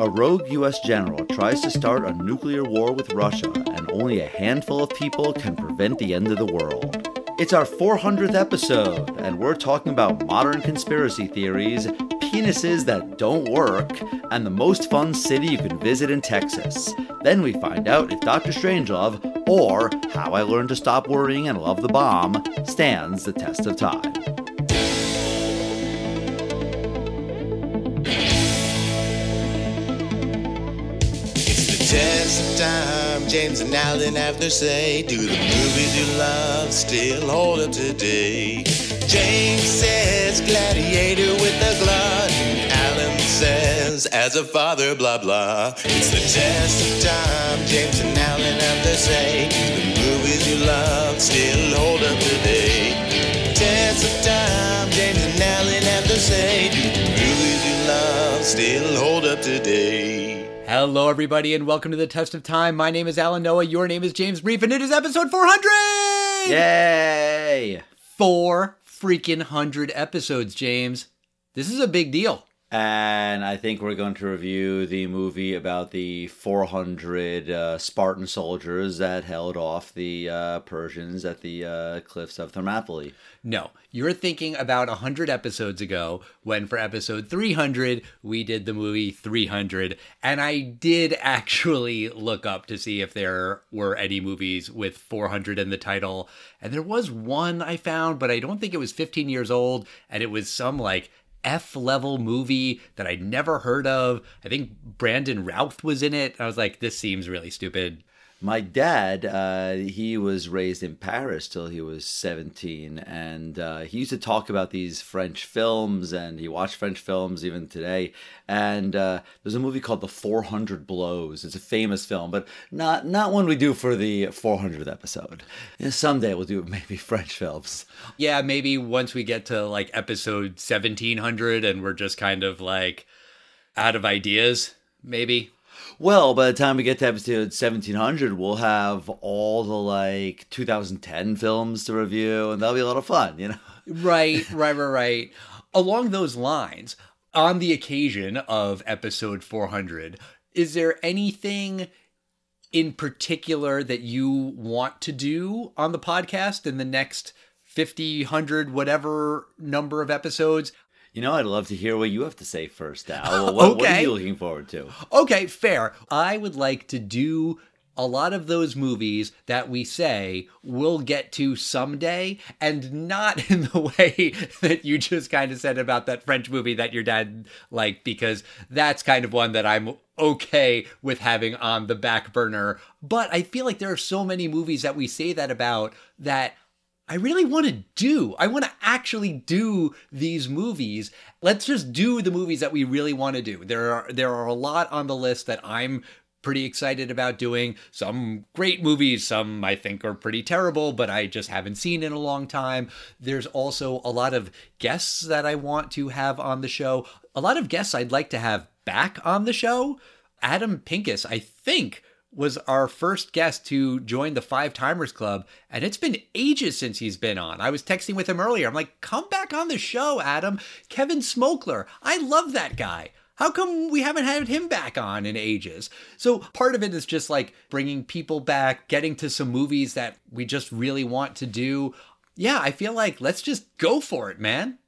A rogue US general tries to start a nuclear war with Russia, and only a handful of people can prevent the end of the world. It's our 400th episode, and we're talking about modern conspiracy theories, penises that don't work, and the most fun city you can visit in Texas. Then we find out if Dr. Strangelove, or How I Learned to Stop Worrying and Love the Bomb, stands the test of time. James and Alan have their say. Do the movies you love still hold up today? James says gladiator with the glut. Alan says as a father, blah blah. It's the test of time. James and Alan have their say. Do the movies you love still hold up today? Test of time. James and Alan have their say. Do the movies you love still hold up today? Hello, everybody, and welcome to the Test of Time. My name is Alan Noah. Your name is James Brief, and it is episode 400! Yay! Four freaking hundred episodes, James. This is a big deal. And I think we're going to review the movie about the 400 uh, Spartan soldiers that held off the uh, Persians at the uh, cliffs of Thermopylae. No, you're thinking about 100 episodes ago when for episode 300 we did the movie 300. And I did actually look up to see if there were any movies with 400 in the title. And there was one I found, but I don't think it was 15 years old. And it was some like F level movie that I'd never heard of. I think Brandon Routh was in it. I was like, this seems really stupid. My dad, uh, he was raised in Paris till he was 17, and uh, he used to talk about these French films, and he watched French films even today. And uh, there's a movie called The 400 Blows. It's a famous film, but not not one we do for the 400th episode. You know, someday we'll do maybe French films. Yeah, maybe once we get to like episode 1700 and we're just kind of like out of ideas, maybe. Well, by the time we get to episode 1700, we'll have all the like 2010 films to review, and that'll be a lot of fun, you know? Right, right, right, right. Along those lines, on the occasion of episode 400, is there anything in particular that you want to do on the podcast in the next 50, 100, whatever number of episodes? You know, I'd love to hear what you have to say first, Al. What, what are you looking forward to? Okay, fair. I would like to do a lot of those movies that we say we'll get to someday and not in the way that you just kind of said about that French movie that your dad liked because that's kind of one that I'm okay with having on the back burner. But I feel like there are so many movies that we say that about that I really want to do. I want to actually do these movies. Let's just do the movies that we really want to do. There are there are a lot on the list that I'm pretty excited about doing. Some great movies, some I think are pretty terrible, but I just haven't seen in a long time. There's also a lot of guests that I want to have on the show. A lot of guests I'd like to have back on the show. Adam Pincus, I think was our first guest to join the Five Timers Club, and it's been ages since he's been on. I was texting with him earlier. I'm like, come back on the show, Adam. Kevin Smokler. I love that guy. How come we haven't had him back on in ages? So part of it is just like bringing people back, getting to some movies that we just really want to do. Yeah, I feel like let's just go for it, man.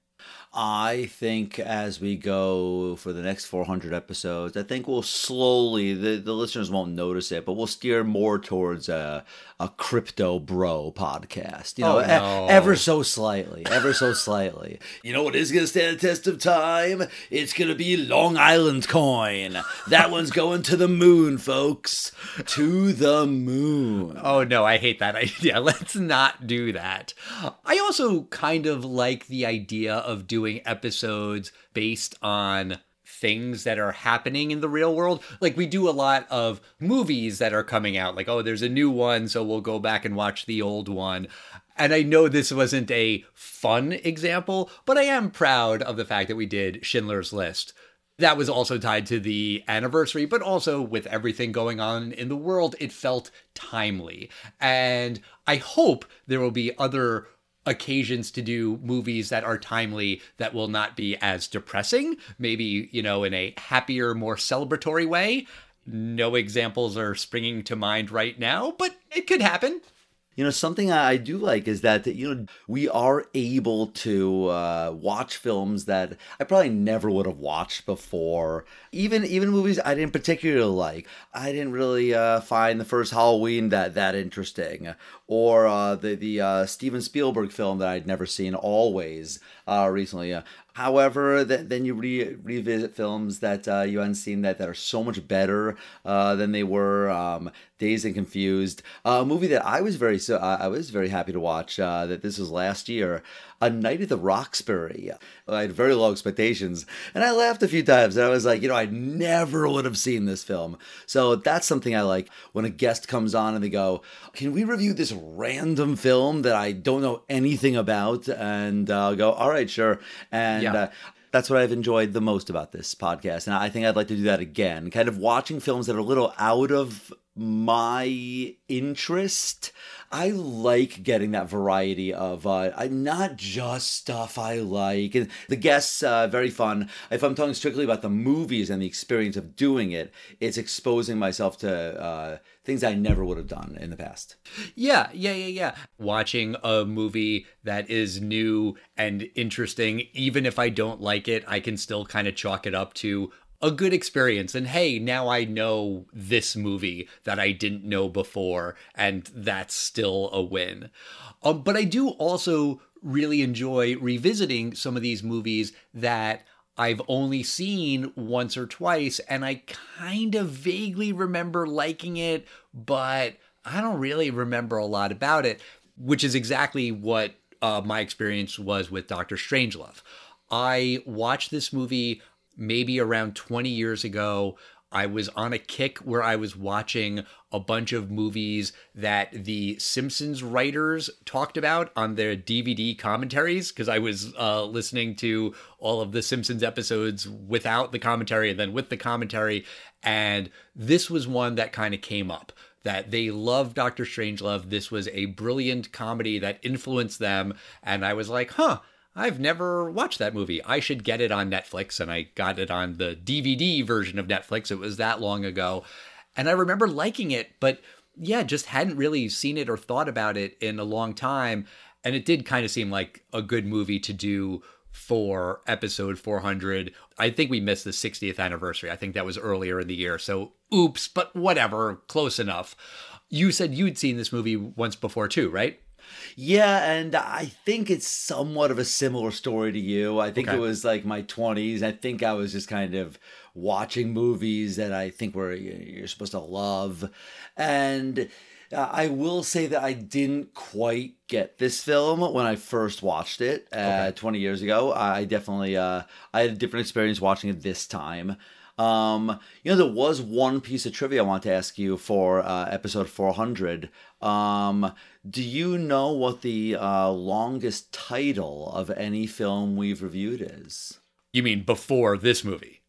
I think as we go for the next 400 episodes, I think we'll slowly, the, the listeners won't notice it, but we'll steer more towards a, a crypto bro podcast. You oh, know, Oh, e- ever so slightly, ever so slightly. You know what is going to stand the test of time? It's going to be Long Island coin. That one's going to the moon, folks. To the moon. Oh no, I hate that idea. Let's not do that. I also kind of like the idea of doing episodes based on things that are happening in the real world. Like we do a lot of movies that are coming out, like, oh, there's a new one, so we'll go back and watch the old one. And I know this wasn't a fun example, but I am proud of the fact that we did Schindler's List that was also tied to the anniversary, but also with everything going on in the world, it felt timely. And I hope there will be other occasions to do movies that are timely that will not be as depressing, maybe, you know, in a happier, more celebratory way. No examples are springing to mind right now, but it could happen. You know, something I do like is that, you know, we are able to uh, watch films that I probably never would have watched before. Even even movies I didn't particularly like. I didn't really uh, find the first Halloween that that interesting, or uh, the the uh, Steven Spielberg film that I'd never seen, Always, uh, recently. However, th- then you re- revisit films that uh, you hadn't seen that, that are so much better uh, than they were. Um, Dazed and Confused, uh, a movie that I was very so I was very happy to watch. Uh, that this was last year, A Night at the Roxbury. I had very low expectations, and I laughed a few times. And I was like, you know, I never would have seen this film. So that's something I like when a guest comes on and they go, "Can we review this random film that I don't know anything about?" And uh, I'll go, "All right, sure." And Yeah. uh, that's what I've enjoyed the most about this podcast. And I think I'd like to do that again. Kind of watching films that are a little out of my interest. I like getting that variety of uh, not just stuff I like. And the guests, uh, very fun. If I'm talking strictly about the movies and the experience of doing it, it's exposing myself to uh, things I never would have done in the past. Yeah, yeah, yeah, yeah. Watching a movie that is new and interesting, even if I don't like it, I can still kind of chalk it up to a good experience. And hey, now I know this movie that I didn't know before, and that's still a win. Um, but I do also really enjoy revisiting some of these movies that I've only seen once or twice, and I kind of vaguely remember liking it, but I don't really remember a lot about it, which is exactly what uh, my experience was with Doctor Strangelove. I watched this movie maybe around 20 years ago. I was on a kick where I was watching a bunch of movies that the Simpsons writers talked about on their DVD commentaries because I was uh, listening to all of the Simpsons episodes without the commentary and then with the commentary. And this was one that kind of came up that they loved Doctor Strangelove. This was a brilliant comedy that influenced them. And I was like, huh. I've never watched that movie. I should get it on Netflix. And I got it on the DVD version of Netflix. It was that long ago. And I remember liking it, but yeah, just hadn't really seen it or thought about it in a long time. And it did kind of seem like a good movie to do for episode 400. I think we missed the 60th anniversary. I think that was earlier in the year. So oops, but whatever, close enough. You said you'd seen this movie once before too, right? Yeah, and I think it's somewhat of a similar story to you. I think Okay. it was like my 20s. I think I was just kind of watching movies that I think were you're supposed to love. And uh, I will say that I didn't quite get this film when I first watched it uh, 20 years ago. I definitely uh, I had a different experience watching it this time. Um, you know, there was one piece of trivia I want to ask you for uh, episode 400. Um, do you know what the uh, longest title of any film we've reviewed is? You mean before this movie?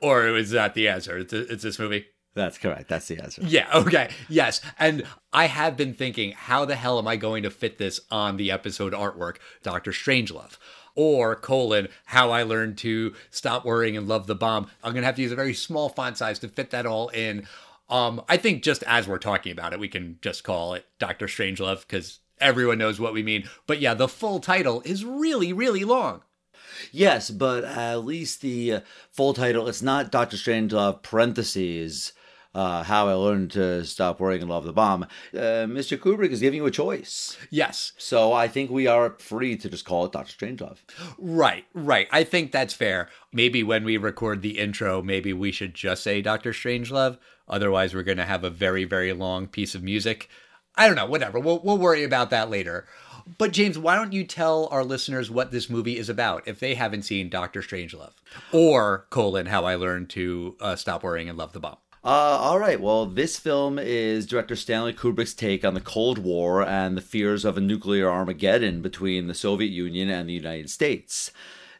Or is that the answer? It's, it's this movie? That's correct. That's the answer. Yeah, okay. Yes. And I have been thinking, how the hell am I going to fit this on the episode artwork, Doctor Strangelove? Or colon, how I learned to stop worrying and love the bomb. I'm gonna have to use a very small font size to fit that all in. Um, I think just as we're talking about it, we can just call it Doctor Strangelove because everyone knows what we mean. But yeah, the full title is really, really long. Yes, but at least the uh, full title, it's not Doctor Strangelove parentheses, uh, How I Learned to Stop Worrying and Love the Bomb. Uh, Mr. Kubrick is giving you a choice. Yes, So I think we are free to just call it Doctor Strangelove. Right, right. I think that's fair. Maybe when we record the intro, maybe we should just say Doctor Strangelove. Otherwise, we're going to have a very, very long piece of music. I don't know, whatever. We'll, we'll worry about that later. But, James, why don't you tell our listeners what this movie is about if they haven't seen Doctor Strangelove? Or, colon, how I learned to uh, stop worrying and love the bomb. Uh, all right. Well, this film is director Stanley Kubrick's take on the Cold War and the fears of a nuclear Armageddon between the Soviet Union and the United States.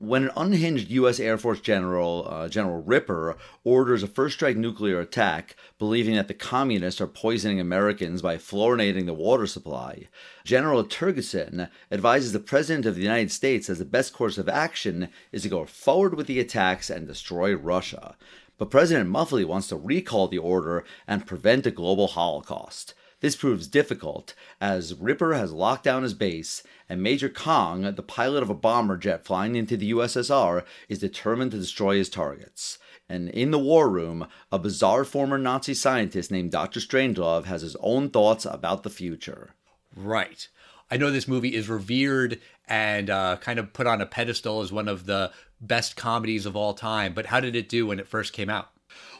When an unhinged U.S. Air Force General, uh, General Ripper, orders a first strike nuclear attack, believing that the communists are poisoning Americans by fluorinating the water supply, General Turgidson advises the President of the United States that the best course of action is to go forward with the attacks and destroy Russia. But President Muffley wants to recall the order and prevent a global holocaust. This proves difficult, as Ripper has locked down his base, and Major Kong, the pilot of a bomber jet flying into the USSR, is determined to destroy his targets. And in the war room, a bizarre former Nazi scientist named Dr. Strangelove has his own thoughts about the future. Right. I know this movie is revered and uh, kind of put on a pedestal as one of the best comedies of all time, but how did it do when it first came out?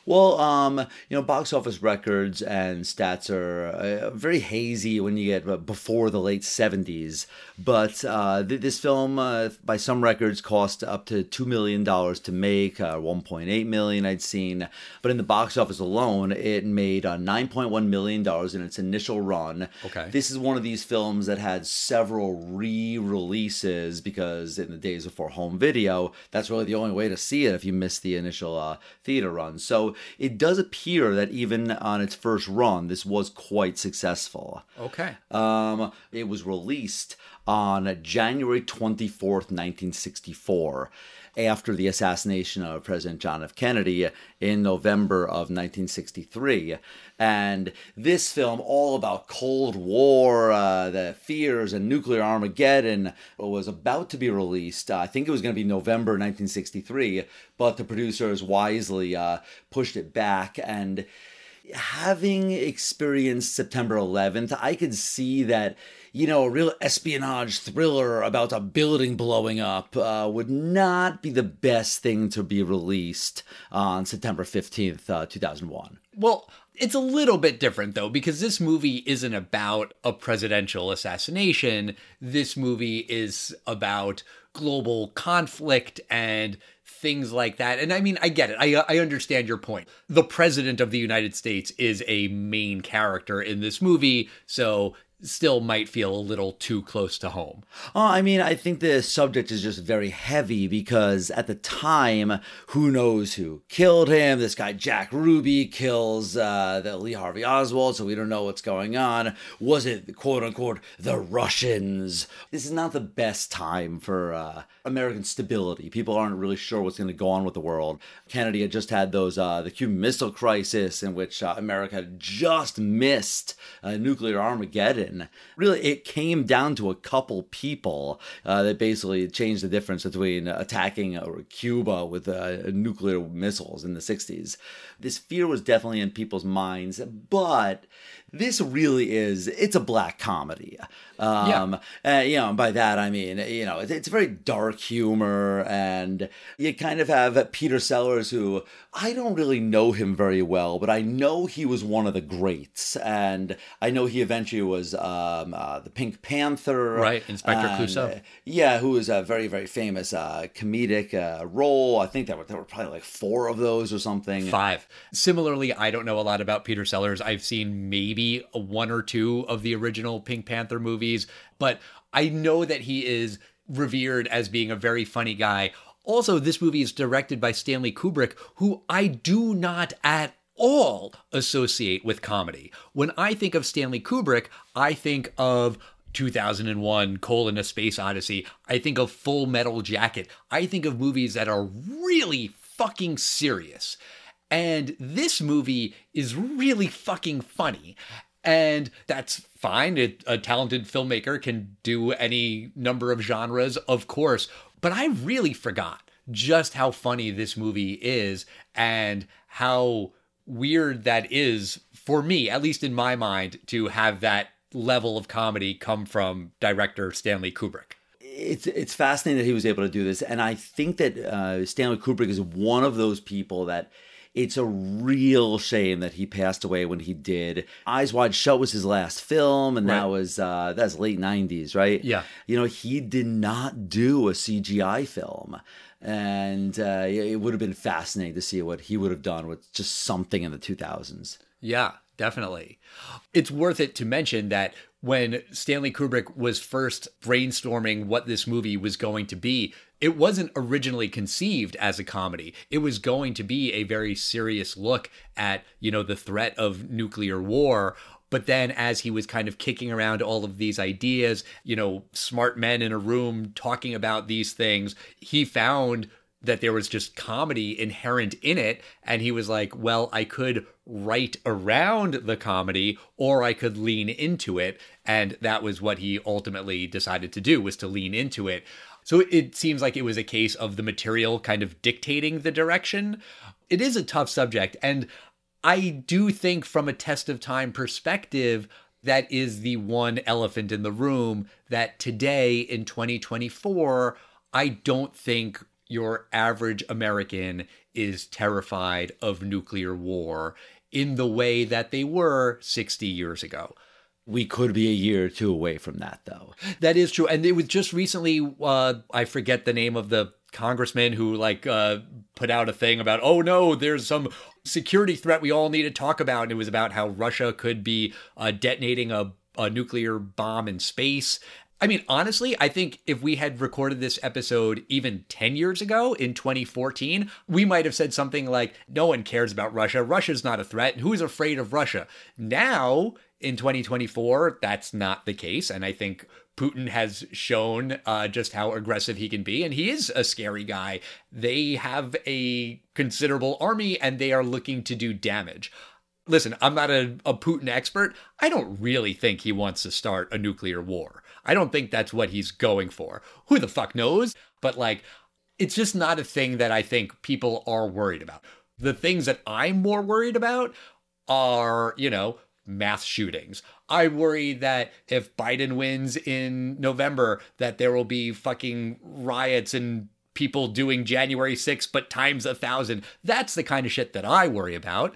Well, um, you know, box office records and stats are uh, very hazy when you get uh, before the late 70s. But uh, th- this film, uh, by some records, cost up to $2 million to make, uh, 1.8 million I'd seen. But in the box office alone, it made uh, $9.1 million in its initial run. Okay. This is one of these films that had several re releases because in the days before home video, that's really the only way to see it if you missed the initial uh, theater run. So it does appear that even on its first run, this was quite successful. Okay. Um, it was released on January 24th, 1964, after the assassination of President John F. Kennedy in November of 1963. And this film, all about Cold War, uh, the fears, and nuclear Armageddon, was about to be released. Uh, I think it was going to be November 1963, but the producers wisely uh, pushed it back. And having experienced September 11th, I could see that, you know, a real espionage thriller about a building blowing up uh, would not be the best thing to be released on September 15th, uh, 2001. Well, it's a little bit different though, because this movie isn't about a presidential assassination. This movie is about global conflict and things like that. And I mean, I get it. I, I understand your point. The president of the United States is a main character in this movie, so still might feel a little too close to home. Oh, I mean, I think the subject is just very heavy because at the time, who knows who killed him? This guy Jack Ruby kills uh, the Lee Harvey Oswald, so we don't know what's going on. Was it quote unquote the Russians? This is not the best time for uh, American stability. People aren't really sure what's going to go on with the world. Kennedy had just had those uh, the Cuban Missile Crisis, in which uh, America just missed uh, nuclear Armageddon. Really, it came down to a couple people uh, that basically changed the difference between attacking uh, Cuba with uh, nuclear missiles in the 60s. This fear was definitely in people's minds, but this really is it's a black comedy um yeah. Uh, you know by that i mean you know it's, it's very dark humor and you kind of have peter sellers who i don't really know him very well but i know he was one of the greats. And i know he eventually was um uh, the pink panther. Right inspector and, clouseau. uh, yeah who was a very very famous uh comedic uh, role. I think there were, there were probably like four of those or something. Five. Similarly i don't know a lot about peter sellers. I've seen maybe one or two of the original Pink Panther movies, but I know that he is revered as being a very funny guy. Also, this movie is directed by Stanley Kubrick, who I do not at all associate with comedy. When I think of Stanley Kubrick, I think of 2001 colon a space odyssey i think of full metal jacket i think of movies that are really fucking serious and this movie is really fucking funny. And that's fine. It, a talented filmmaker can do any number of genres, of course. But I really forgot just how funny this movie is and how weird that is for me, at least in my mind, to have that level of comedy come from director Stanley Kubrick it's it's fascinating that he was able to do this, and I think that uh, Stanley Kubrick is one of those people that it's a real shame that he passed away when he did. Eyes Wide Shut was his last film, and right. that was uh, that's late '90s, right? Yeah. You know, he did not do a CGI film and uh, it would have been fascinating to see what he would have done with just something in the 2000s. Yeah, definitely. It's worth it to mention that when Stanley Kubrick was first brainstorming what this movie was going to be, it wasn't originally conceived as a comedy. It was going to be a very serious look at, you know, the threat of nuclear war. But then, as he was kind of kicking around all of these ideas, you know, smart men in a room talking about these things, he found that there was just comedy inherent in it. And he was like, well, I could write around the comedy or I could lean into it. And that was what he ultimately decided to do was to lean into it. So it seems like it was a case of the material kind of dictating the direction. It is a tough subject. And I do think, from a test of time perspective, that is the one elephant in the room that today in 2024, I don't think your average American is terrified of nuclear war in the way that they were 60 years ago. We could be a year or two away from that, though. That is true. And it was just recently, uh, I forget the name of the congressman who like uh, put out a thing about, oh no, there's some security threat we all need to talk about. And it was about how Russia could be uh, detonating a, a nuclear bomb in space. I mean, honestly, I think if we had recorded this episode even 10 years ago in 2014, we might have said something like, no one cares about Russia. Russia's not a threat. Who's afraid of Russia? Now, in 2024, that's not the case. And I think Putin has shown uh, just how aggressive he can be, and he is a scary guy. They have a considerable army, and they are looking to do damage. Listen, I'm not a, a Putin expert. I don't really think he wants to start a nuclear war. I don't think that's what he's going for. Who the fuck knows? But like, it's just not a thing that I think people are worried about. The things that I'm more worried about are, you know, mass shootings. I worry that if Biden wins in November, that there will be fucking riots and people doing January 6th, but times a thousand. That's the kind of shit that I worry about.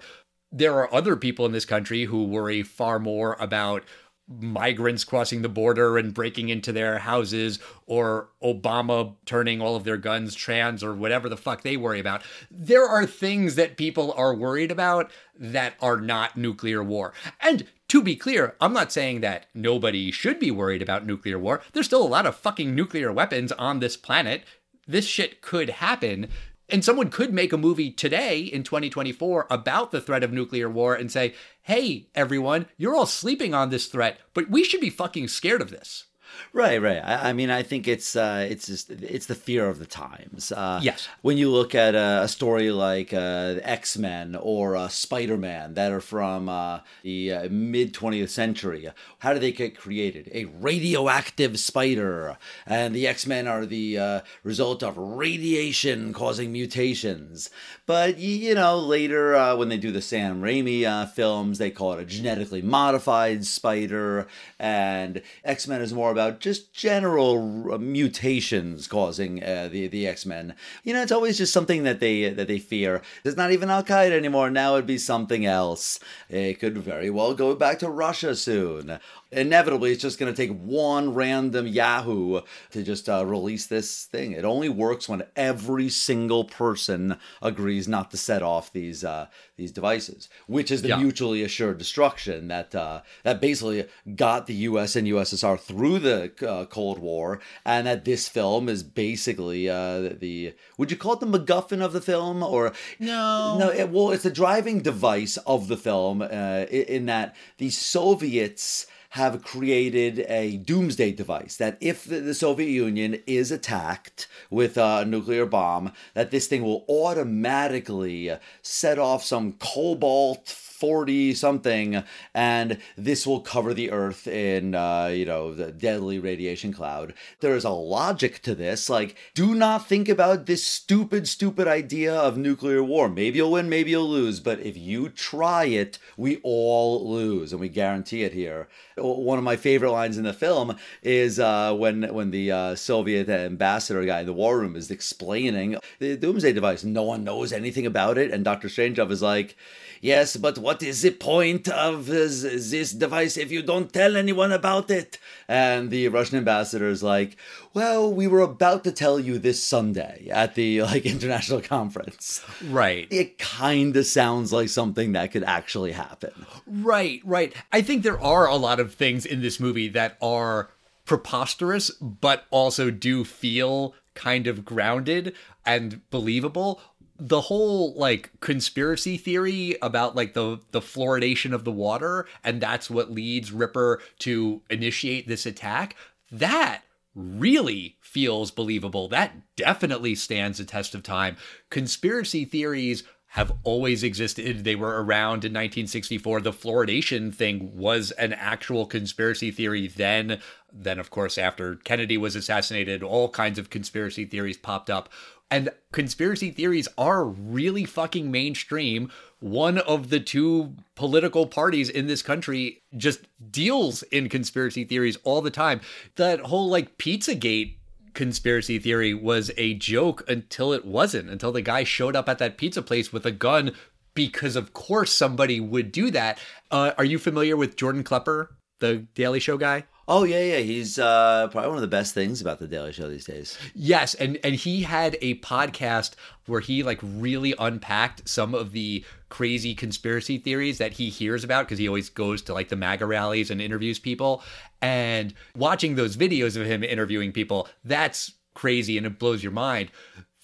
There are other people in this country who worry far more about migrants crossing the border and breaking into their houses or Obama turning all of their guns trans or whatever the fuck they worry about. There are things that people are worried about that are not nuclear war. And to be clear, I'm not saying that nobody should be worried about nuclear war. There's still a lot of fucking nuclear weapons on this planet. This shit could happen. And someone could make a movie today in 2024 about the threat of nuclear war and say, hey, everyone, you're all sleeping on this threat, but we should be fucking scared of this. Right, right. I, I, mean, I think it's uh, it's just it's the fear of the times. Uh, yes. When you look at a, a story like uh, X Men or uh, Spider Man that are from uh, the uh, mid twentieth century, how did they get created? A radioactive spider, and the X Men are the result of radiation causing mutations. But you know, later when they do the Sam Raimi films, they call it a genetically modified spider, and X Men is more about just general uh, mutations causing uh, the the X Men. You know, it's always just something that they that they fear. It's not even Al Qaeda anymore. Now it'd be something else. It could very well go back to Russia soon inevitably it's just going to take one random Yahoo to just uh, release this thing. It only works when every single person agrees not to set off these uh, these devices, which is the yeah. mutually assured destruction that uh, that basically got the U.S. and USSR through the uh, Cold War, and that this film is basically uh, the would you call it the MacGuffin of the film or no no it, well it's the driving device of the film uh, in that the Soviets have created a doomsday device that if the, Soviet Union is attacked with a nuclear bomb, that this thing will automatically set off some cobalt 40 something and this will cover the earth in uh, you know the deadly radiation cloud. There's a logic to this like do not think about this stupid stupid idea of nuclear war. Maybe you'll win maybe you'll lose but if you try it we all lose and we guarantee it here. One of my favorite lines in the film is uh, when when the uh, Soviet ambassador guy in the war room is explaining the doomsday device. No one knows anything about it, and Doctor Strangelove is like, Yes, but what is the point of uh, this, this device if you don't tell anyone about it? And the Russian ambassador is like, well, we were about to tell you this Sunday at the like international conference. Right. It kind of sounds like something that could actually happen. Right, right. I think there are a lot of things in this movie that are preposterous, but also do feel kind of grounded and believable the whole like conspiracy theory about like the the fluoridation of the water and that's what leads Ripper to initiate this attack that really feels believable that definitely stands the test of time conspiracy theories have always existed. They were around in 1964. The fluoridation thing was an actual conspiracy theory then. Then, of course, after Kennedy was assassinated, all kinds of conspiracy theories popped up. And conspiracy theories are really fucking mainstream. One of the two political parties in this country just deals in conspiracy theories all the time. That whole like Pizzagate conspiracy theory was a joke until it wasn't, until the guy showed up at that pizza place with a gun because, of course, somebody would do that. Uh, are you familiar with Jordan Klepper, the Daily Show guy? Oh yeah, yeah. He's uh, probably one of the best things about the Daily Show these days. Yes, and and he had a podcast where he like really unpacked some of the crazy conspiracy theories that he hears about because he always goes to like the MAGA rallies and interviews people. And watching those videos of him interviewing people, that's crazy and it blows your mind.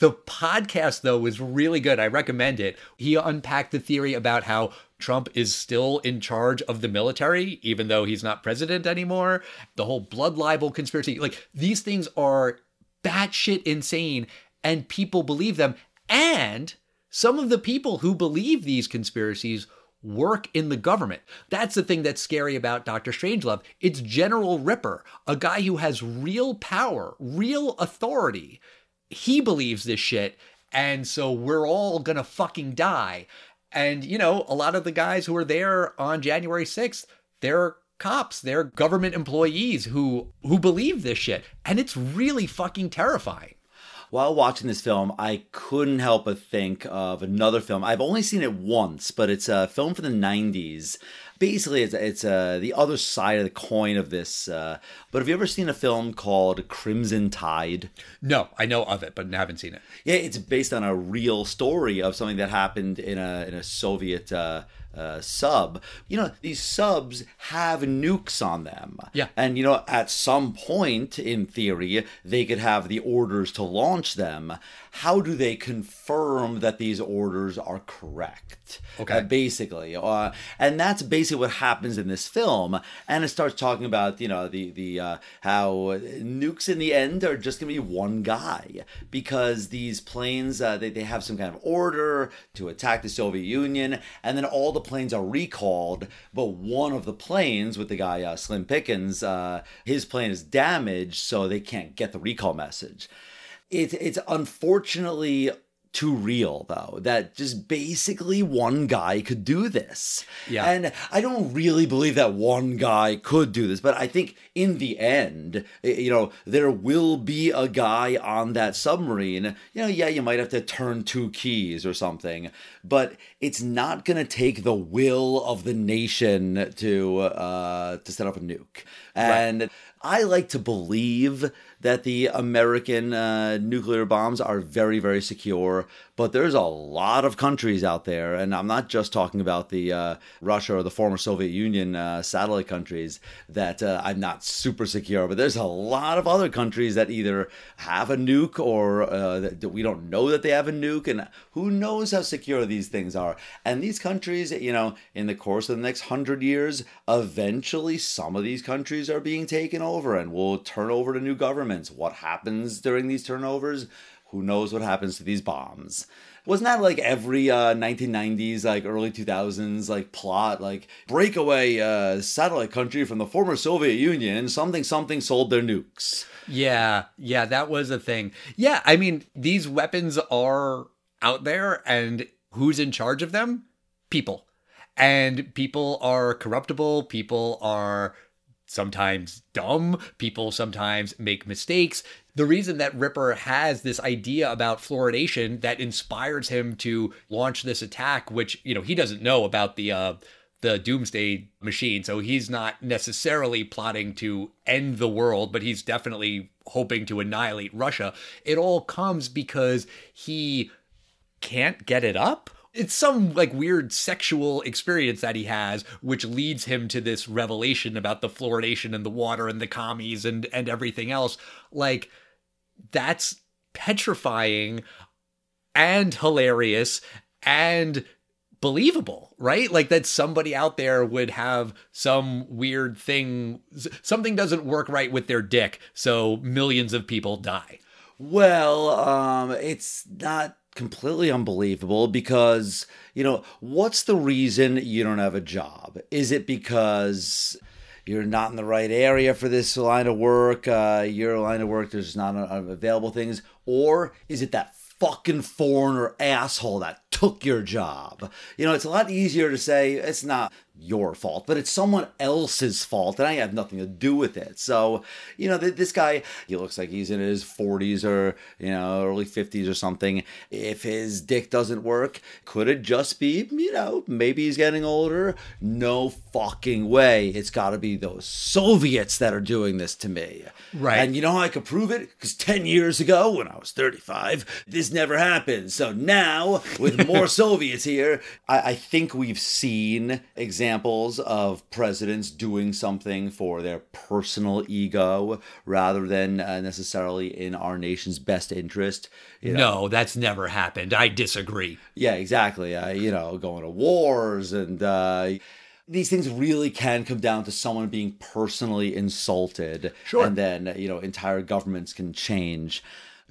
The podcast, though, was really good. I recommend it. He unpacked the theory about how Trump is still in charge of the military, even though he's not president anymore. The whole blood libel conspiracy. Like, these things are batshit insane, and people believe them. And some of the people who believe these conspiracies work in the government. That's the thing that's scary about Dr. Strangelove. It's General Ripper, a guy who has real power, real authority. He believes this shit, and so we're all gonna fucking die. And, you know, a lot of the guys who are there on January 6th, they're cops, they're government employees who who believe this shit. And it's really fucking terrifying while watching this film, I couldn't help but think of another film. I've only seen it once, but it's a film from the 90s. Basically, it's, it's uh, the other side of the coin of this. Uh, but have you ever seen a film called Crimson Tide? No, I know of it, but I haven't seen it. Yeah, it's based on a real story of something that happened in a, in a Soviet. Uh, uh, sub, you know, these subs have nukes on them. Yeah. And, you know, at some point, in theory, they could have the orders to launch them. How do they confirm that these orders are correct? Okay. Uh, basically. Uh, and that's basically what happens in this film. And it starts talking about, you know, the, the, uh, how nukes in the end are just going to be one guy because these planes, uh, they, they have some kind of order to attack the Soviet Union. And then all the planes are recalled, but one of the planes with the guy uh, Slim Pickens, uh, his plane is damaged, so they can't get the recall message. It, it's unfortunately too real though that just basically one guy could do this. Yeah. And i don't really believe that one guy could do this but i think in the end you know there will be a guy on that submarine. You know yeah you might have to turn two keys or something but it's not going to take the will of the nation to uh to set up a nuke. And right. I like to believe that the American uh, nuclear bombs are very, very secure, but there's a lot of countries out there, and I'm not just talking about the uh, Russia or the former Soviet Union uh, satellite countries that uh, I'm not super secure, but there's a lot of other countries that either have a nuke or uh, that we don't know that they have a nuke, and who knows how secure these things are. And these countries, you know, in the course of the next hundred years, eventually some of these countries are being taken over and will turn over to new governments. What happens during these turnovers? Who knows what happens to these bombs? Wasn't that like every uh, 1990s, like early 2000s, like plot, like breakaway uh, satellite country from the former Soviet Union, something something sold their nukes. Yeah, yeah, that was a thing. Yeah, I mean, these weapons are out there, and who's in charge of them? People. And people are corruptible, people are sometimes dumb, people sometimes make mistakes. The reason that Ripper has this idea about fluoridation that inspires him to launch this attack, which, you know, he doesn't know about the uh the doomsday machine, so he's not necessarily plotting to end the world, but he's definitely hoping to annihilate Russia. It all comes because he can't get it up it's some like weird sexual experience that he has which leads him to this revelation about the fluoridation and the water and the commies and and everything else like that's petrifying and hilarious and believable, right? Like that somebody out there would have some weird thing, something doesn't work right with their dick, so millions of people die. Well, um, it's not completely unbelievable because, you know, what's the reason you don't have a job? Is it because you're not in the right area for this line of work? Uh, your line of work, there's not available things? Or is it that fucking foreigner asshole that took your job. You know, it's a lot easier to say it's not your fault, but it's someone else's fault, and I have nothing to do with it. So, you know, th- this guy, he looks like he's in his 40s or, you know, early 50s or something. If his dick doesn't work, could it just be, you know, maybe he's getting older? No fucking way. It's got to be those Soviets that are doing this to me. Right. And you know how I could prove it? Because 10 years ago, when I was 35, this never happened. So now, with more Soviets here, I, I think we've seen examples of presidents doing something for their personal ego rather than uh, necessarily in our nation's best interest. You know? No, that's never happened. I disagree. Yeah, exactly. Uh, you know, going to wars and. Uh, these things really can come down to someone being personally insulted. Sure. And then, you know, entire governments can change.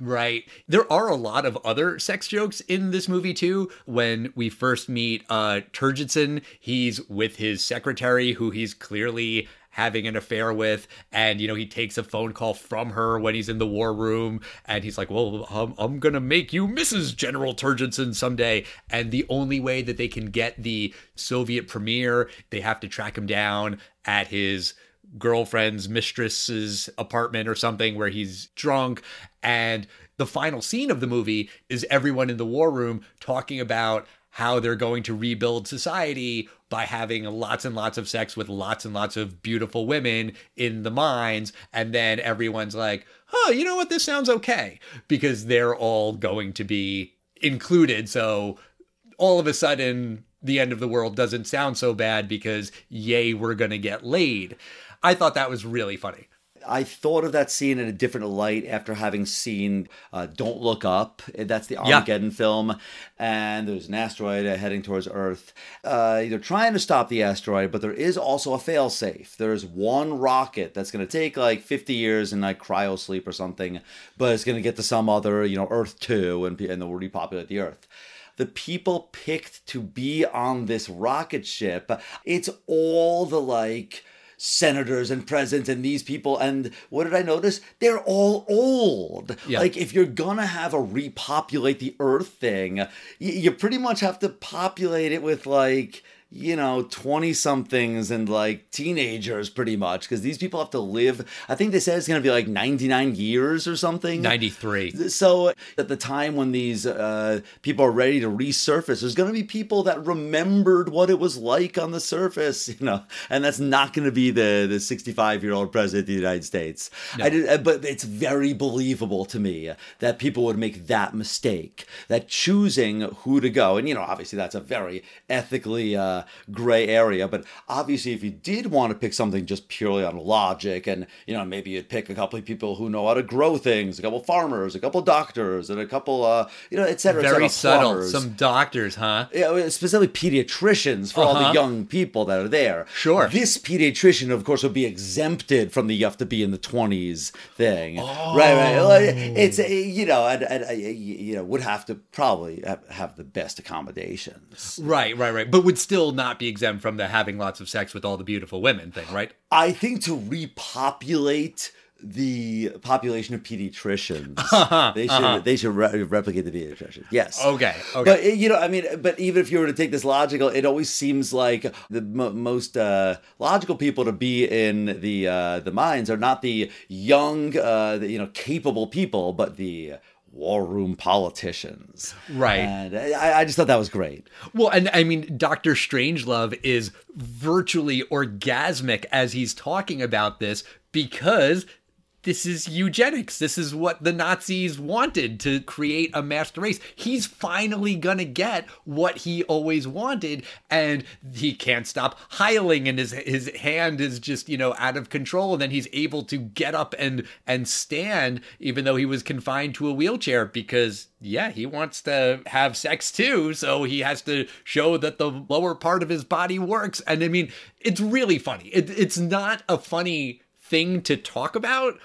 Right. There are a lot of other sex jokes in this movie too. When we first meet uh Turgidson, he's with his secretary who he's clearly having an affair with and you know he takes a phone call from her when he's in the war room and he's like well i'm, I'm gonna make you mrs general turgidson someday and the only way that they can get the soviet premier they have to track him down at his girlfriend's mistress's apartment or something where he's drunk and the final scene of the movie is everyone in the war room talking about how they're going to rebuild society by having lots and lots of sex with lots and lots of beautiful women in the mines. And then everyone's like, oh, you know what? This sounds okay because they're all going to be included. So all of a sudden, the end of the world doesn't sound so bad because, yay, we're going to get laid. I thought that was really funny. I thought of that scene in a different light after having seen uh, Don't Look Up. That's the Yeah. Armageddon film. And there's an asteroid heading towards Earth. Uh, they're trying to stop the asteroid, but there is also a failsafe. There's one rocket that's going to take like 50 years in like cryo sleep or something, but it's going to get to some other, you know, Earth 2 and, and they'll repopulate the Earth the people picked to be on this rocket ship, it's all the like senators and presidents and these people. And what did I notice? They're all old. Yeah. Like, if you're gonna have a repopulate the earth thing, y- you pretty much have to populate it with like, you know, 20 somethings and like teenagers pretty much because these people have to live. I think they said it's going to be like 99 years or something. 93. So at the time when these uh, people are ready to resurface, there's going to be people that remembered what it was like on the surface, you know, and that's not going to be the the 65 year old president of the United States. I did, uh, but it's very believable to me that people would make that mistake, that choosing who to go, and you know, obviously that's a very ethically uh, gray area, but obviously if you did want to pick something just purely on logic, and you know, maybe you'd pick a couple of people who know how to grow things, a couple farmers, a couple doctors, and a couple, uh, you know, etc. et Very subtle. plumbers. Some doctors, huh? Yeah, specifically pediatricians for all Uh-huh. the young people that are there. Sure. This pediatrician, of course, would be exempted from the you have to be in the twenties thing. Right, right. It's a, you know, and, and, uh, you know, would have to probably have the best accommodations. Right, right, right. But would still not be exempt from the having lots of sex with all the beautiful women thing, right? I think to repopulate the population of pediatricians, they should they should re- replicate the pediatricians. Yes. Uh-huh, Okay, okay. But you know, I mean, but even if you were to take this logical, it always seems like the mo- most uh, logical people to be in the uh, the mines are not the young, uh, the, you know, capable people, but the war room politicians. Right. And I, I just thought that was great. Well, and I mean, Doctor Strangelove is virtually orgasmic as he's talking about this because this is eugenics. This is what the Nazis wanted to create a master race. He's finally gonna get what he always wanted, and he can't stop hiling, and his his hand is just you know out of control. And then he's able to get up and and stand, even though he was confined to a wheelchair, because yeah, he wants to have sex too, so he has to show that the lower part of his body works. And I mean, it's really funny. It, it's not a funny thing to talk about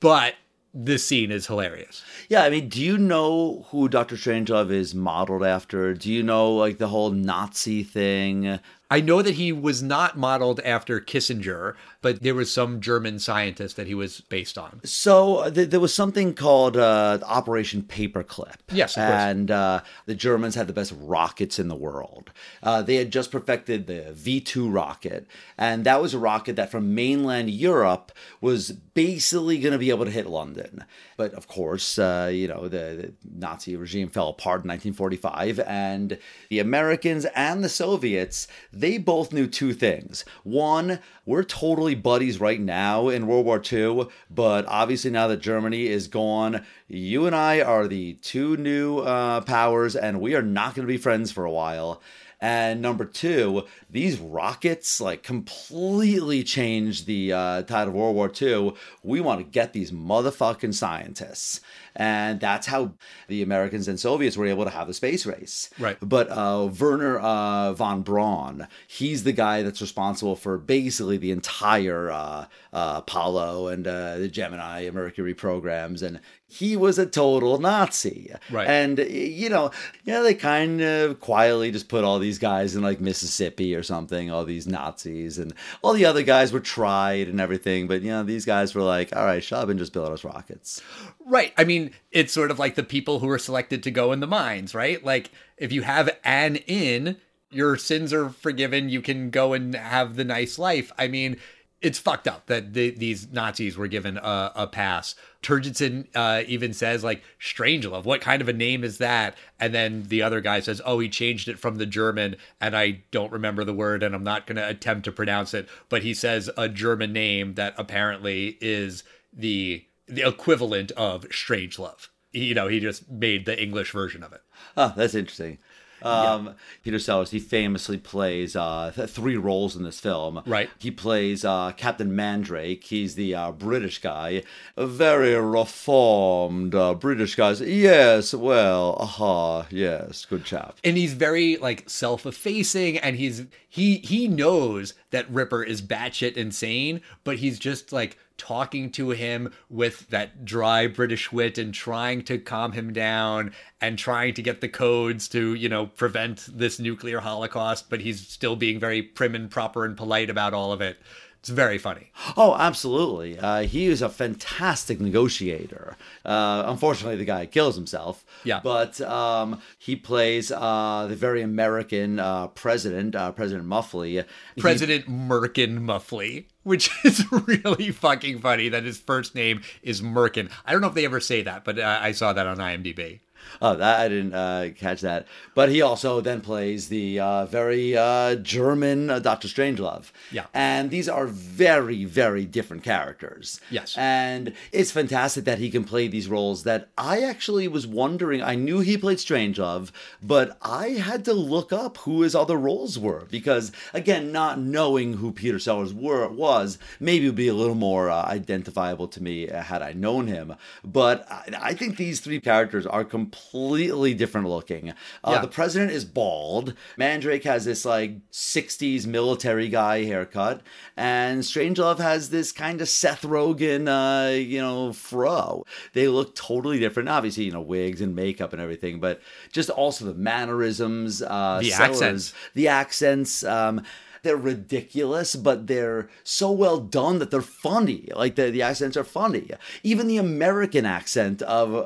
but this scene is hilarious. Yeah, I mean, do you know who Doctor Strangelove is modeled after? Do you know like the whole Nazi thing? I know that he was not modeled after Kissinger, but there was some German scientist that he was based on. So uh, th- there was something called uh, Operation Paperclip. Yes, and uh, the Germans had the best rockets in the world. Uh, they had just perfected the V two rocket, and that was a rocket that from mainland Europe was basically going to be able to hit London. But of course, uh, you know the, the Nazi regime fell apart in 1945, and the Americans and the Soviets they both knew two things. One, we're totally buddies right now in World War II, but obviously now that Germany is gone, you and I are the two new uh, powers, and we are not going to be friends for a while. And number two, these rockets like completely changed the uh, tide of World War II. We want to get these motherfucking scientists. And that's how the Americans and Soviets were able to have the space race. Right. But uh, Wernher uh, von Braun, he's the guy that's responsible for basically the entire uh, uh Apollo and uh, the Gemini and Mercury programs. And he was a total Nazi. Right. And, you know, yeah, they kind of quietly just put all these guys in like Mississippi or something, all these Nazis. And all the other guys were tried and everything. But, you know, these guys were like, all right, shut up and just build us rockets. Right. I mean, it's sort of like the people who are selected to go in the mines, right? Like, if you have an in, your sins are forgiven. You can go and have the nice life. I mean, it's fucked up that the, these Nazis were given a, a pass. Turgidson uh, even says like Strangelove, what kind of a name is that? And then the other guy says, oh, he changed it from the German, and I don't remember the word, and I'm not going to attempt to pronounce it. But he says a German name that apparently is the the equivalent of Strange Love. You know, he just made the English version of it. Oh, that's interesting. Um, yeah. Peter Sellers, he famously plays uh, th- three roles in this film. Right. He plays uh, Captain Mandrake. He's the uh, British guy, a very reformed uh, British guy. Yes, well, aha, yes, good chap. And he's very like self-effacing, and he's he he knows that Ripper is batshit insane, but he's just like talking to him with that dry British wit and trying to calm him down and trying to get the codes to, you know, prevent this nuclear holocaust, but he's still being very prim and proper and polite about all of it. It's very funny. Oh, absolutely. Uh, he is a fantastic negotiator. Uh, unfortunately, the guy kills himself. Yeah. But um, he plays uh, the very American uh, president, uh, President Muffley. President he... Merkin Muffley, which is really fucking funny that his first name is Merkin. I don't know if they ever say that, but uh, I saw that on IMDb. Oh, that I didn't uh, catch that. But he also then plays the uh, very uh, German uh, Doctor Strangelove. Yeah. And these are very, very different characters. Yes. And it's fantastic that he can play these roles that I actually was wondering. I knew he played Strangelove, but I had to look up who his other roles were because, again, not knowing who Peter Sellers were, was, maybe would be a little more uh, identifiable to me had I known him. But I, I think these three characters are completely completely different looking. Uh, yeah. The president is bald. Mandrake has this like 60s military guy haircut. And Strangelove has this kind of Seth Rogen, uh, you know, fro. They look totally different. Obviously, you know, wigs and makeup and everything, but just also the mannerisms, uh, the accents. The accents. Um, they're ridiculous, but they're so well done that they're funny. Like the, the accents are funny. Even the American accent of uh,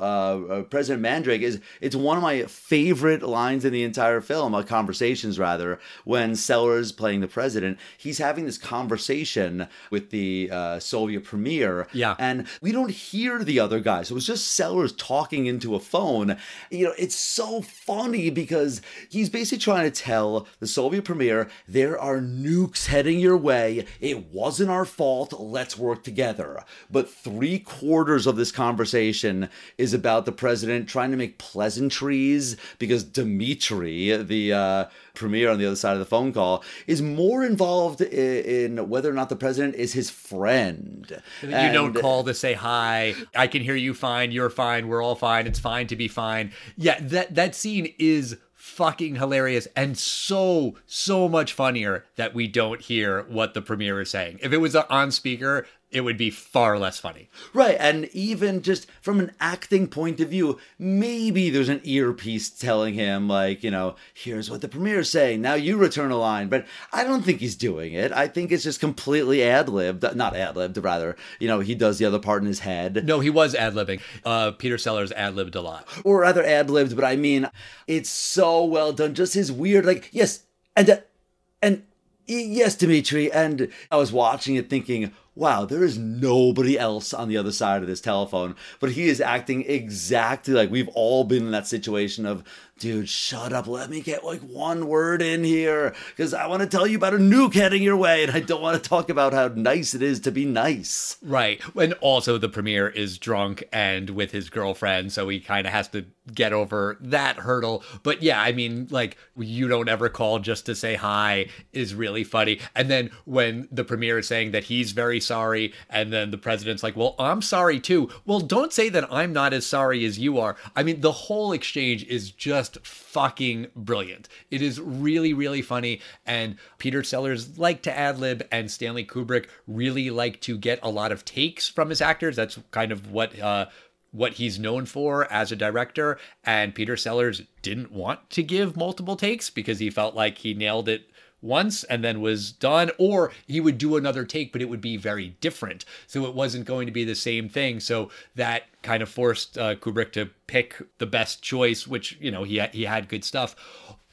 uh, President Mandrake is it's one of my favorite lines in the entire film, uh, conversations rather, when Sellers playing the president, he's having this conversation with the uh, Soviet premier. Yeah. And we don't hear the other guys. It was just Sellers talking into a phone. You know, it's so funny because he's basically trying to tell the Soviet premier there are nukes heading your way. It wasn't our fault. Let's work together. But three quarters of this conversation is about the president trying to make pleasantries because Dimitri, the uh, premier on the other side of the phone call, is more involved in, in whether or not the president is his friend. You don't call to say hi. I can hear you fine. You're fine. We're all fine. It's fine to be fine. Yeah, that that scene is fucking hilarious and so so much funnier that we don't hear what the premier is saying. If it was on speaker, it would be far less funny. Right, and even just from an acting point of view, maybe there's an earpiece telling him, like, you know, here's what the premier's saying, now you return a line. But I don't think he's doing it. I think it's just completely ad libbed. Not ad libbed, rather. You know, he does the other part in his head. No, he was ad libbing. Uh, Peter Sellers ad libbed a lot. Or rather, ad libbed, but I mean, it's so well done. Just his weird, like, yes, and, uh, and, yes, Dimitri. And I was watching it thinking, wow, there is nobody else on the other side of this telephone. But he is acting exactly like we've all been in that situation of, dude, shut up. Let me get like one word in here because I want to tell you about a nuke heading your way and I don't want to talk about how nice it is to be nice. Right. And also, the premier is drunk and with his girlfriend, so he kind of has to get over that hurdle. But yeah, I mean, like, you don't ever call just to say hi is really funny. And then when the premier is saying that he's very sorry, and then the president's like, well, I'm sorry too. Well, don't say that I'm not as sorry as you are. I mean, the whole exchange is just fucking brilliant. It is really, really funny. And Peter Sellers like to ad lib, and Stanley Kubrick really like to get a lot of takes from his actors. That's kind of what, uh, what he's known for as a director. And Peter Sellers didn't want to give multiple takes because he felt like he nailed it once and then was done, or he would do another take, but it would be very different. So it wasn't going to be the same thing. So that kind of forced uh, Kubrick to pick the best choice, which, you know, he, he had good stuff.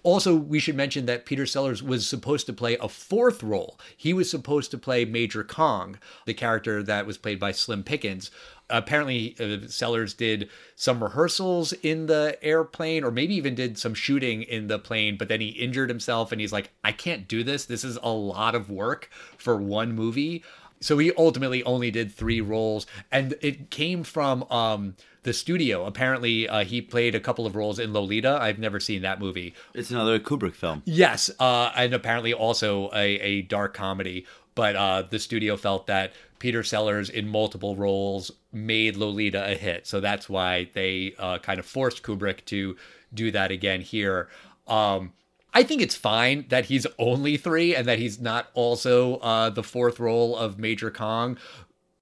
Also, we should mention that Peter Sellers was supposed to play a fourth role. He was supposed to play Major Kong, the character that was played by Slim Pickens. Apparently, uh, Sellers did some rehearsals in the airplane, or maybe even did some shooting in the plane, but then he injured himself and he's like, I can't do this. This is a lot of work for one movie. So he ultimately only did three roles, and it came from um, the studio. Apparently, uh, he played a couple of roles in Lolita. I've never seen that movie. It's another Kubrick film. Yes, uh, and apparently also a, a dark comedy. But uh, the studio felt that Peter Sellers in multiple roles made Lolita a hit, so that's why they uh, kind of forced Kubrick to do that again here. Um, I think it's fine that he's only three and that he's not also uh, the fourth role of Major Kong,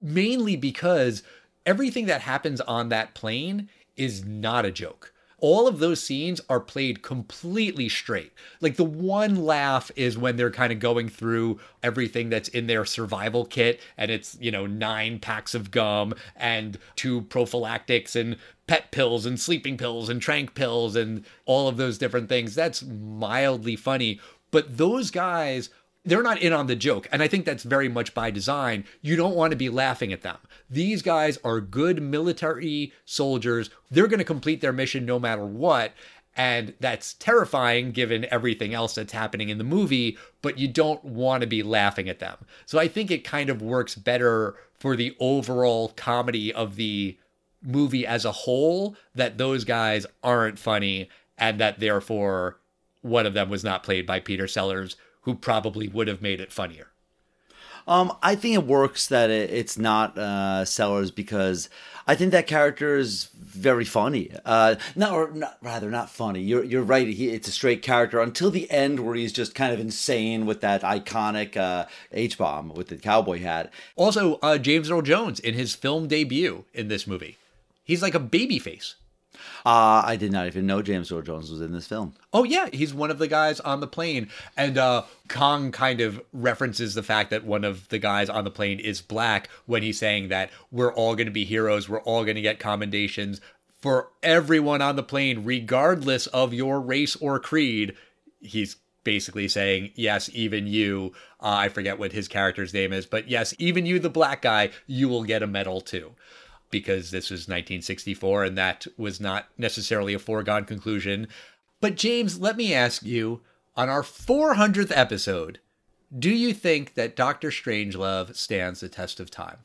mainly because everything that happens on that plane is not a joke. All of those scenes are played completely straight. Like the one laugh is when they're kind of going through everything that's in their survival kit, and it's, you know, nine packs of gum and two prophylactics and pep pills and sleeping pills and trank pills and all of those different things. That's mildly funny. But those guys they're not in on the joke. And I think that's very much by design. You don't want to be laughing at them. These guys are good military soldiers. They're going to complete their mission no matter what. And that's terrifying given everything else that's happening in the movie, but you don't want to be laughing at them. So I think it kind of works better for the overall comedy of the movie as a whole that those guys aren't funny and that therefore one of them was not played by Peter Sellers, who probably would have made it funnier. Um, I think it works that it, it's not uh, Sellers because I think that character is very funny. Uh, not, or not rather not funny. You're you're right. He, it's a straight character until the end where he's just kind of insane with that iconic uh, H bomb with the cowboy hat. Also, uh, James Earl Jones in his film debut in this movie, he's like a baby face. Uh, I did not even know James Earl Jones was in this film. Oh yeah, he's one of the guys on the plane, and uh, Kong kind of references the fact that one of the guys on the plane is black when he's saying that we're all going to be heroes, we're all going to get commendations for everyone on the plane, regardless of your race or creed. He's basically saying, yes, even you, uh, I forget what his character's name is, but yes, even you, the black guy, you will get a medal too because this was 1964 and that was not necessarily a foregone conclusion. But, James, let me ask you on our 400th episode, Do you think that Doctor Strangelove stands the test of time?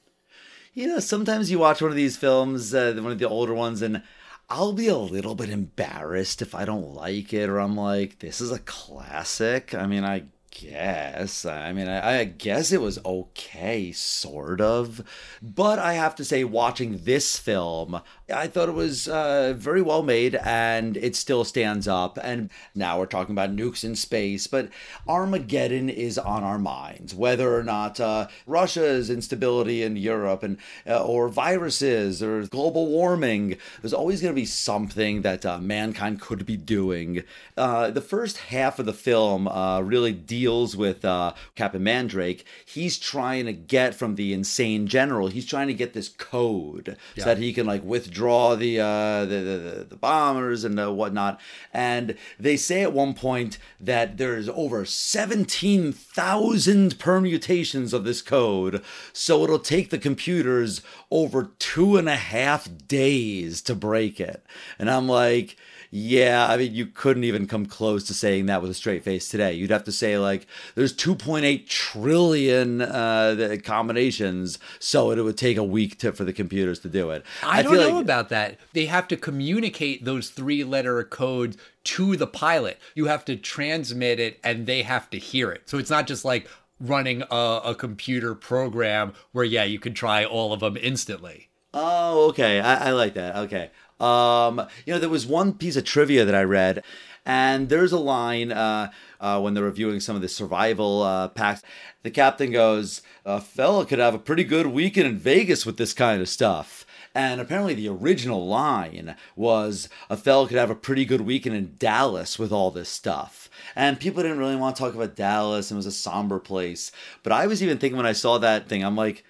You know, sometimes you watch one of these films, uh, one of the older ones, and I'll be a little bit embarrassed if I don't like it, or I'm like, this is a classic. I mean, I guess. I mean, I, I, guess it was okay, sort of. But I have to say, watching this film, I thought it was uh, very well made and it still stands up. And now we're talking about nukes in space, but Armageddon is on our minds. Whether or not uh, Russia's instability in Europe and uh, or viruses or global warming, there's always going to be something that uh, mankind could be doing. Uh, the first half of the film uh, really deals with Captain Mandrake. He's trying to get from the insane general. He's trying to get this code yeah. so that he can like withdraw draw the, uh, the, the, the bombers and the whatnot. And they say at one point that there's over 17,000 permutations of this code. So it'll take the computers over two and a half days to break it. And I'm like, yeah, I mean, you couldn't even come close to saying that with a straight face today. You'd have to say, like, there's 2.8 trillion uh, combinations, so it would take a week to, for the computers to do it. I, I don't know like, about that. They have to communicate those three letter codes to the pilot. You have to transmit it, and they have to hear it. So it's not just like, running a, a, computer program where yeah you can try all of them instantly oh okay I, I like that okay um, you know, there was one piece of trivia that I read, and there's a line uh, uh, when they're reviewing some of the survival uh, packs. The captain goes, "A fella could have a pretty good weekend in Vegas with this kind of stuff." And apparently, the original line was a fella could have a pretty good weekend in Dallas with all this stuff. And people didn't really want to talk about Dallas, and it was a somber place. But I was even thinking when I saw that thing, I'm like,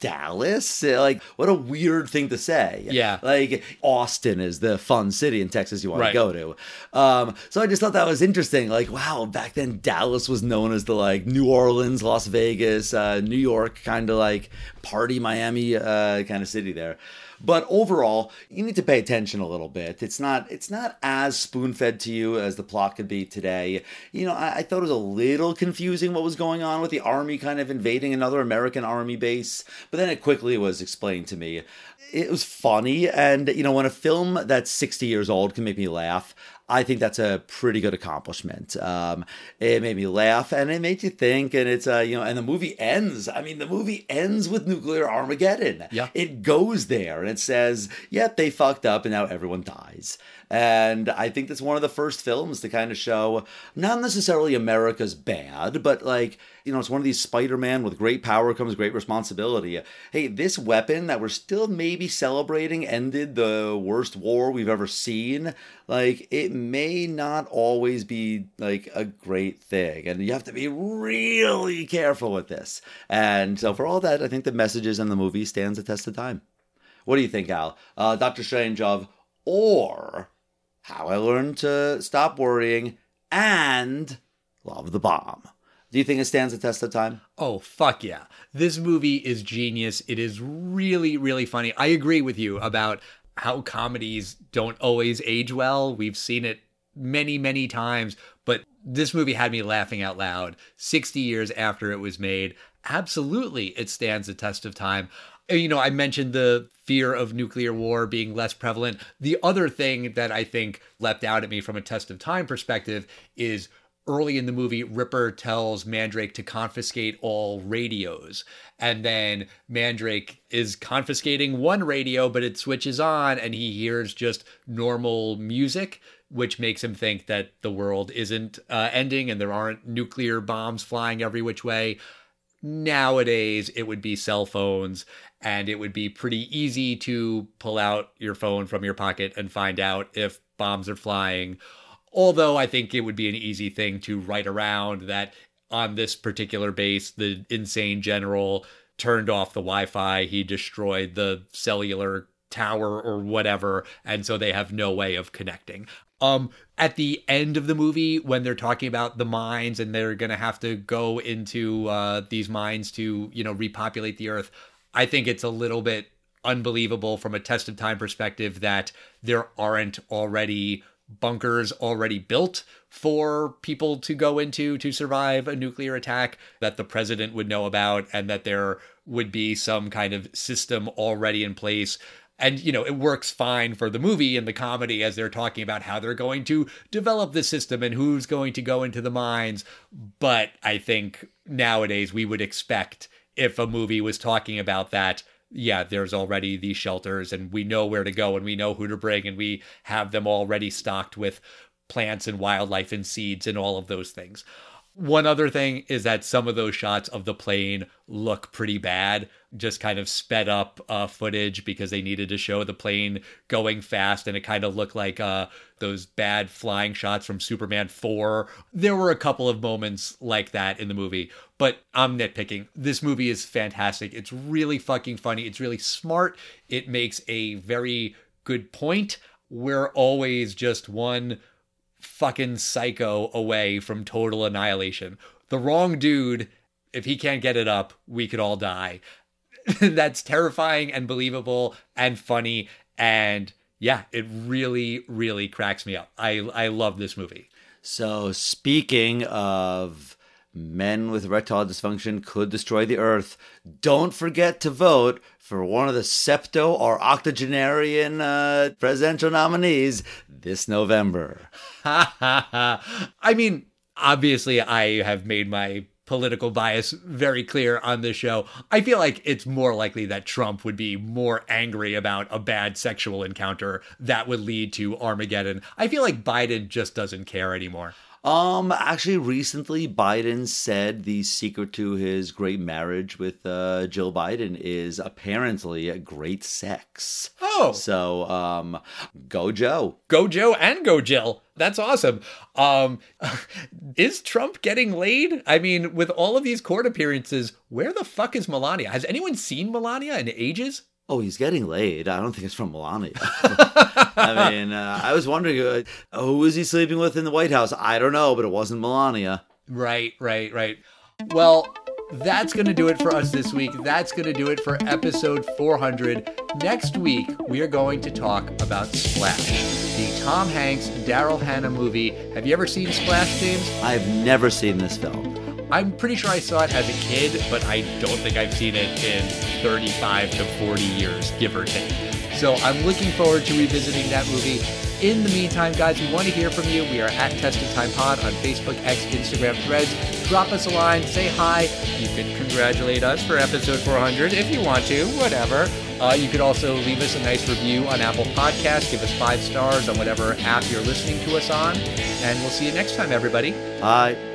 Dallas? Like, what a weird thing to say. Yeah. Like, Austin is the fun city in Texas you want right. to go to. Um, so I just thought that was interesting. Like, wow, back then Dallas was known as the like New Orleans, Las Vegas, uh, New York kind of like party Miami uh, kind of city there. But overall, you need to pay attention a little bit. It's not it's not as spoon fed to you as the plot could be today. You know, I, I thought it was a little confusing what was going on with the army kind of invading another American army base, but then it quickly was explained to me it was funny and you know when a film that's 60 years old can make me laugh I think that's a pretty good accomplishment. Um, it made me laugh and it made you think, and it's uh, you know, and the movie ends. I mean, the movie ends with nuclear Armageddon. Yeah, it goes there and it says, "Yep, they fucked up, and now everyone dies." And I think that's one of the first films to kind of show not necessarily America's bad, but like, you know, it's one of these Spider Man with great power comes great responsibility. Hey, this weapon that we're still maybe celebrating ended the worst war we've ever seen. Like, it may not always be like a great thing. And you have to be really careful with this. And so, for all that, I think the messages in the movie stands the test of time. What do you think, Al? Uh, Doctor Strangelove or how I Learned to Stop Worrying, and Love the Bomb. Do you think it stands the test of time? Oh, fuck yeah. This movie is genius. It is really, really funny. I agree with you about how comedies don't always age well. We've seen it many, many times, but this movie had me laughing out loud 60 years after it was made. Absolutely, it stands the test of time. Uh, you know, I mentioned the fear of nuclear war being less prevalent. The other thing that I think leapt out at me from a test of time perspective is early in the movie, Ripper tells Mandrake to confiscate all radios. And then Mandrake is confiscating one radio, but it switches on and he hears just normal music, which makes him think that the world isn't uh, ending and there aren't nuclear bombs flying every which way. Nowadays, it would be cell phones and it would be pretty easy to pull out your phone from your pocket and find out if bombs are flying. Although I think it would be an easy thing to write around that on this particular base, the insane general turned off the Wi Fi, he destroyed the cellular tower or whatever, and so they have no way of connecting. Um, at the end of the movie, when they're talking about the mines and they're gonna have to go into uh, these mines to, you know, repopulate the earth, I think it's a little bit unbelievable from a test of time perspective that there aren't already bunkers already built for people to go into to survive a nuclear attack that the president would know about and that there would be some kind of system already in place and you know it works fine for the movie and the comedy as they're talking about how they're going to develop the system and who's going to go into the mines. But i think nowadays we would expect if a movie was talking about that yeah there's already these shelters and we know where to go and we know who to bring and we have them already stocked with plants and wildlife and seeds and all of those things one other thing is that some of those shots of the plane look pretty bad, just kind of sped up uh, footage because they needed to show the plane going fast, and it kind of looked like uh, those bad flying shots from Superman 4. There were a couple of moments like that in the movie, but I'm nitpicking. This movie is fantastic. It's really fucking funny. It's really smart. It makes a very good point. We're always just one fucking psycho away from total annihilation. The wrong dude, if he can't get it up, we could all die. That's terrifying and believable and funny and yeah, it really really cracks me up. I I love this movie. So speaking of men with erectile dysfunction could destroy the earth. Don't forget to vote for one of the septo or octogenarian uh, presidential nominees this November. I mean, obviously, I have made my political bias very clear on this show. I feel like it's more likely that Trump would be more angry about a bad sexual encounter that would lead to Armageddon. I feel like Biden just doesn't care anymore. Um, actually, recently Biden said the secret to his great marriage with uh, Jill Biden is apparently great sex. Oh, so um, go Joe, go Joe, and go Jill. That's awesome. Um, is Trump getting laid? I mean, with all of these court appearances, where the fuck is Melania? Has anyone seen Melania in ages? Oh, he's getting laid. I don't think it's from Melania. I mean, uh, I was wondering uh, who was he sleeping with in the White House? I don't know, but it wasn't Melania. Right, right, right. Well, that's going to do it for us this week. That's going to do it for episode 400. Next week, we are going to talk about Splash, the Tom Hanks, Daryl Hannah movie. Have you ever seen Splash, James? I've never seen this film. I'm pretty sure I saw it as a kid, but I don't think I've seen it in 35 to 40 years, give or take. So I'm looking forward to revisiting that movie. In the meantime, guys, we want to hear from you. We are at Testing Time Pod on Facebook, X, Instagram, Threads. Drop us a line, say hi. You can congratulate us for episode 400 if you want to, whatever. Uh, you could also leave us a nice review on Apple Podcasts. Give us five stars on whatever app you're listening to us on. And we'll see you next time, everybody. Bye.